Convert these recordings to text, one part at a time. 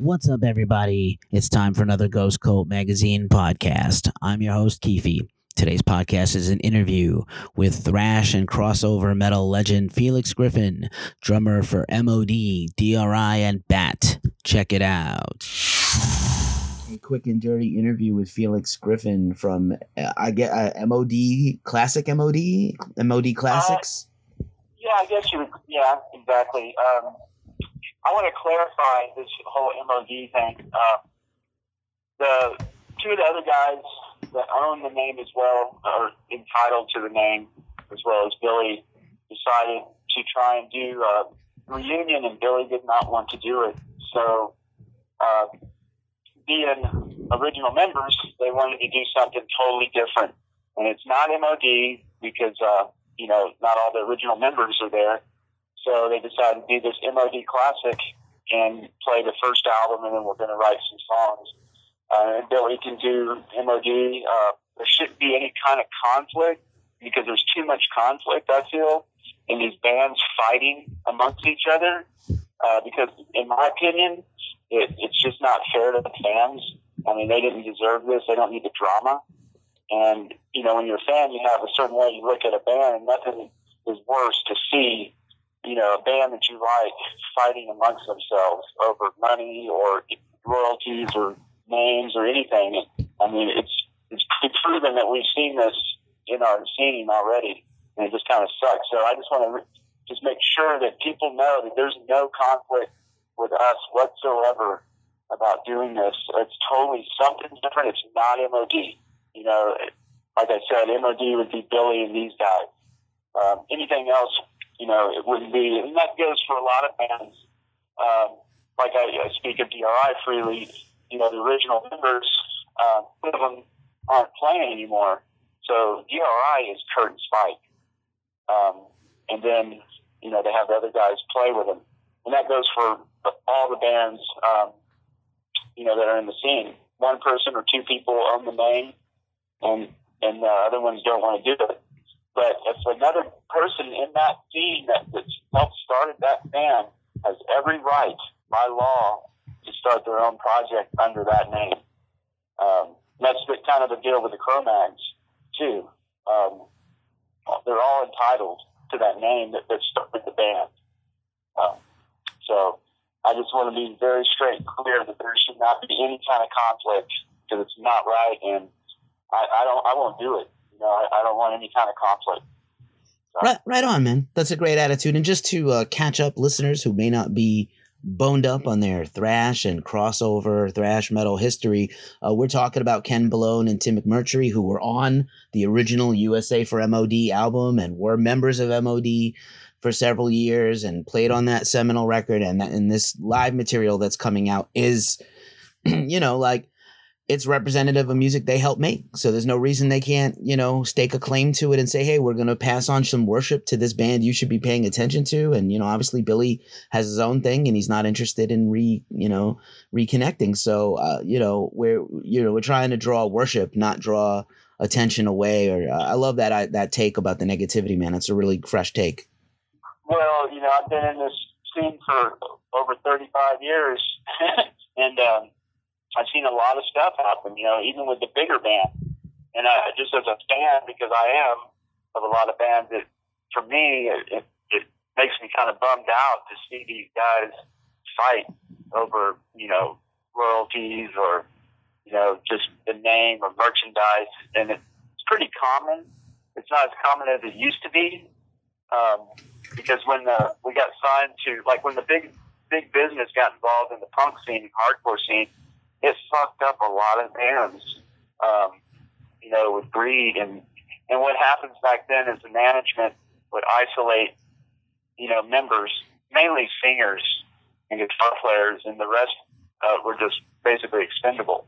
What's up, everybody? It's time for another Ghost Cult Magazine podcast. I'm your host, Keefe. Today's podcast is an interview with thrash and crossover metal legend Felix Griffin, drummer for MOD, DRI, and BAT. Check it out. A quick and dirty interview with Felix Griffin from uh, I get uh, MOD Classic MOD MOD Classics. Uh, yeah, I guess you. Would, yeah, exactly. Um, I want to clarify this whole MOD thing. Uh, the two of the other guys that own the name as well, are entitled to the name as well as Billy, decided to try and do a reunion, and Billy did not want to do it. So, uh, being original members, they wanted to do something totally different. And it's not MOD because, uh, you know, not all the original members are there. So they decided to do this MOD classic and play the first album, and then we're going to write some songs. Uh, and Billy can do MOD. Uh, there shouldn't be any kind of conflict because there's too much conflict, I feel, in these bands fighting amongst each other. Uh, because, in my opinion, it, it's just not fair to the fans. I mean, they didn't deserve this. They don't need the drama. And, you know, when you're a fan, you have a certain way you look at a band, and nothing is worse to see know, a band that you like fighting amongst themselves over money or royalties or names or anything. I mean, it's it's proven that we've seen this in our scene already, and it just kind of sucks. So I just want to re- just make sure that people know that there's no conflict with us whatsoever about doing this. It's totally something different. It's not MOD. You know, like I said, MOD would be Billy and these guys. Um, anything else you know, it wouldn't be, and that goes for a lot of bands. Um, like I, I speak of DRI freely, you know, the original members, uh, some of them aren't playing anymore. So DRI is Kurt and Spike. Um, and then, you know, they have the other guys play with them. And that goes for all the bands, um, you know, that are in the scene. One person or two people own the name, and and uh, other ones don't want to do it. But if another person in that scene that, that helped started that band has every right by law to start their own project under that name. Um, that's the, kind of the deal with the Cro-Mags too. Um, they're all entitled to that name that, that started the band. Um, so I just want to be very straight and clear that there should not be any kind of conflict because it's not right, and I, I don't, I won't do it know, I, I don't want any kind of conflict. So. Right, right on, man. That's a great attitude. And just to uh, catch up listeners who may not be boned up on their thrash and crossover thrash metal history, uh, we're talking about Ken Ballone and Tim McMurtrie, who were on the original USA for MOD album and were members of MOD for several years and played on that seminal record. And, and this live material that's coming out is, you know, like it's representative of music they helped make. So there's no reason they can't, you know, stake a claim to it and say, hey, we're going to pass on some worship to this band you should be paying attention to. And, you know, obviously Billy has his own thing and he's not interested in re, you know, reconnecting. So, uh, you know, we're, you know, we're trying to draw worship, not draw attention away. Or uh, I love that, I, that take about the negativity, man. It's a really fresh take. Well, you know, I've been in this scene for over 35 years and, um, I've seen a lot of stuff happen, you know, even with the bigger band. And I, just as a fan, because I am of a lot of bands, it, for me, it, it, makes me kind of bummed out to see these guys fight over, you know, royalties or, you know, just the name or merchandise. And it's pretty common. It's not as common as it used to be. Um, because when the, we got signed to, like when the big, big business got involved in the punk scene, hardcore scene, it fucked up a lot of bands, um, you know, with greed and and what happens back then is the management would isolate, you know, members, mainly singers and guitar players, and the rest uh, were just basically expendable.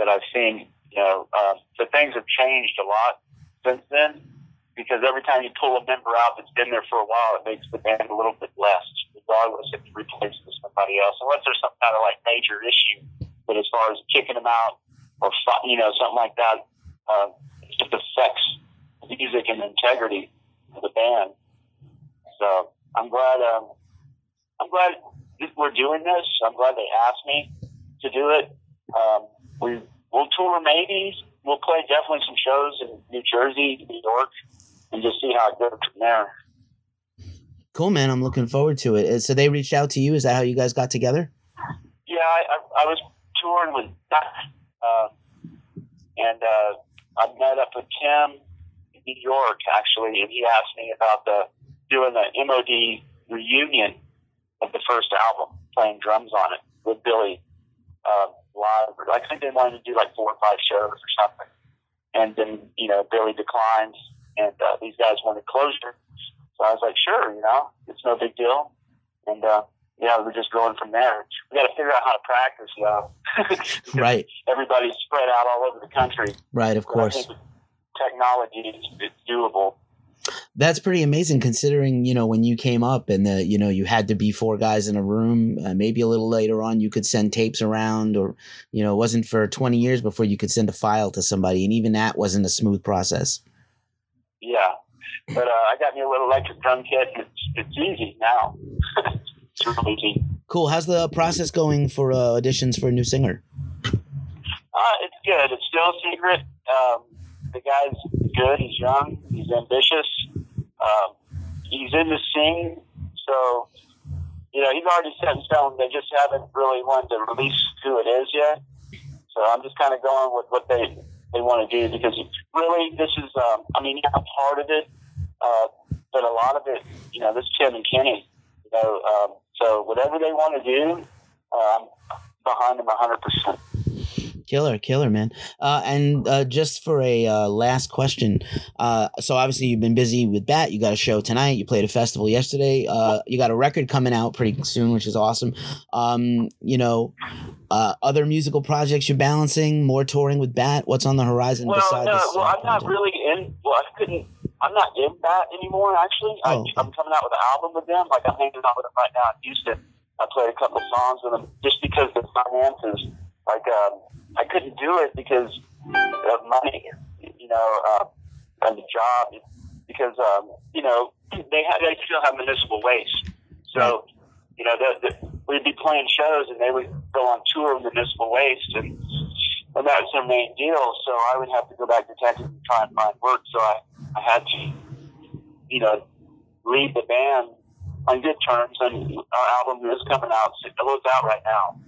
That I've seen, you know, uh, so things have changed a lot since then because every time you pull a member out that's been there for a while, it makes the band a little bit less, regardless if you replace with somebody else, unless there's some kind of like major issue but as far as kicking them out or you know something like that, uh, it just affects the music and integrity of the band. So I'm glad. Um, I'm glad we're doing this. I'm glad they asked me to do it. Um, we we'll tour maybe. We'll play definitely some shows in New Jersey, New York, and just see how it goes from there. Cool, man. I'm looking forward to it. So they reached out to you. Is that how you guys got together? Yeah, I, I, I was touring with, uh, and uh, I met up with Tim in New York actually, and he asked me about the doing the MOD reunion of the first album, playing drums on it with Billy uh, live. I think they wanted to do like four or five shows or something, and then you know Billy declined, and uh, these guys wanted closure. So I was like, sure, you know, it's no big deal, and uh, yeah, we're just going from there. We got to figure out how to practice, though. right. Everybody's spread out all over the country. Right, of course. Technology is it's doable. That's pretty amazing considering, you know, when you came up and the, you know, you had to be four guys in a room, uh, maybe a little later on you could send tapes around or, you know, it wasn't for 20 years before you could send a file to somebody and even that wasn't a smooth process. Yeah. But uh, I got me a little electric drum kit and it's, it's easy now. Cool. How's the process going for uh, auditions for a new singer? Uh, it's good. It's still a secret. Um, the guy's good. He's young. He's ambitious. Um, he's in the scene. So, you know, he's already set in stone. They just haven't really wanted to release who it is yet. So I'm just kind of going with what they they want to do because really this is, um, I mean, yeah, part of it, uh, but a lot of it, you know, this and Kenny. You know, um, so whatever they want to do, I'm behind them 100 percent. Killer, killer, man. Uh, and uh, just for a uh, last question, uh, so obviously you've been busy with Bat. You got a show tonight. You played a festival yesterday. Uh, you got a record coming out pretty soon, which is awesome. Um, you know, uh, other musical projects you're balancing, more touring with Bat. What's on the horizon? Well, no, well, I'm not really in. Well, I couldn't. I'm not in Bat anymore. Actually, oh, I, am coming out with an album with them. Like I'm hanging out with them right now in Houston. I played a couple of songs with them just because the finances, like. Um, I couldn't do it because of money, you know, uh, and the job, because um, you know they have, they still have municipal waste. So, you know, the, the, we'd be playing shows and they would go on tour with municipal waste, and and that was their main deal. So I would have to go back to Texas and try and find work. So I I had to, you know, leave the band on good terms. And our album is coming out. It's out right now,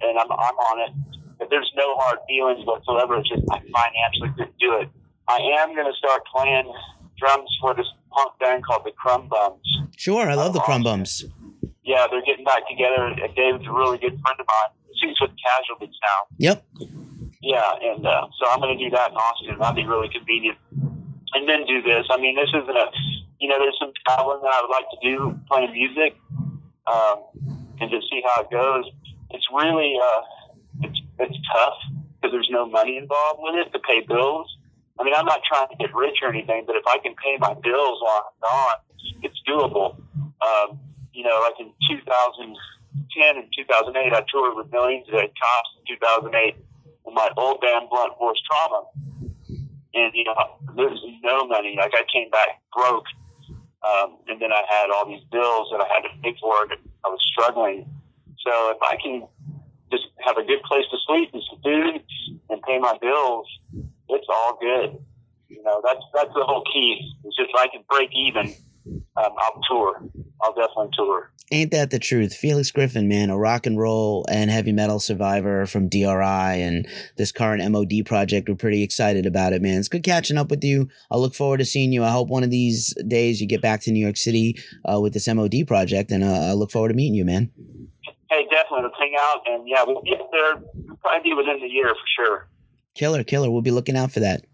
and I'm I'm on it But there's no hard feelings whatsoever. It's just I financially couldn't do it. I am going to start playing drums for this punk band called the Krum Bums. Sure, I love the Krum Bums. Yeah, they're getting back together. And David's a really good friend of mine. He's with Casualties now. Yep. Yeah, and uh, so I'm going to do that in Austin. That'd be really convenient. And then do this. I mean, this isn't a, you know, there's some traveling that I would like to do, playing music, um, and just see how it goes. It's really, uh, it's it's tough because there's no money involved with it to pay bills. I mean, I'm not trying to get rich or anything, but if I can pay my bills while I'm gone, it's doable. Um, you know, like in 2010 and 2008, I toured with Millions at Tops in 2008 with my old band, Blunt Force Trauma. And, you know, there's no money. Like, I came back broke. Um, and then I had all these bills that I had to pay for. And I was struggling. So if I can just have a good place to sleep and some food and pay my bills, it's all good. You know, that's that's the whole key. It's just if I can break even, um, I'll tour. I'll definitely tour. Ain't that the truth? Felix Griffin, man, a rock and roll and heavy metal survivor from DRI and this current MOD project. We're pretty excited about it, man. It's good catching up with you. I look forward to seeing you. I hope one of these days you get back to New York City uh, with this MOD project, and uh, I look forward to meeting you, man. Hey, definitely. Let's hang out, and yeah, we'll get there. Probably within the year for sure. Killer, killer. We'll be looking out for that.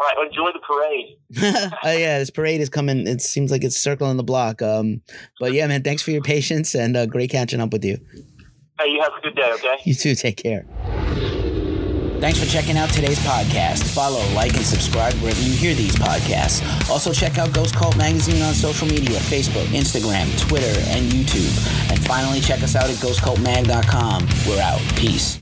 All right, well, enjoy the parade. oh yeah, this parade is coming. It seems like it's circling the block. Um, but yeah, man, thanks for your patience and uh, great catching up with you. Hey, you have a good day. Okay. You too. Take care. Thanks for checking out today's podcast. Follow, like, and subscribe wherever you hear these podcasts. Also, check out Ghost Cult Magazine on social media Facebook, Instagram, Twitter, and YouTube. And finally, check us out at ghostcultmag.com. We're out. Peace.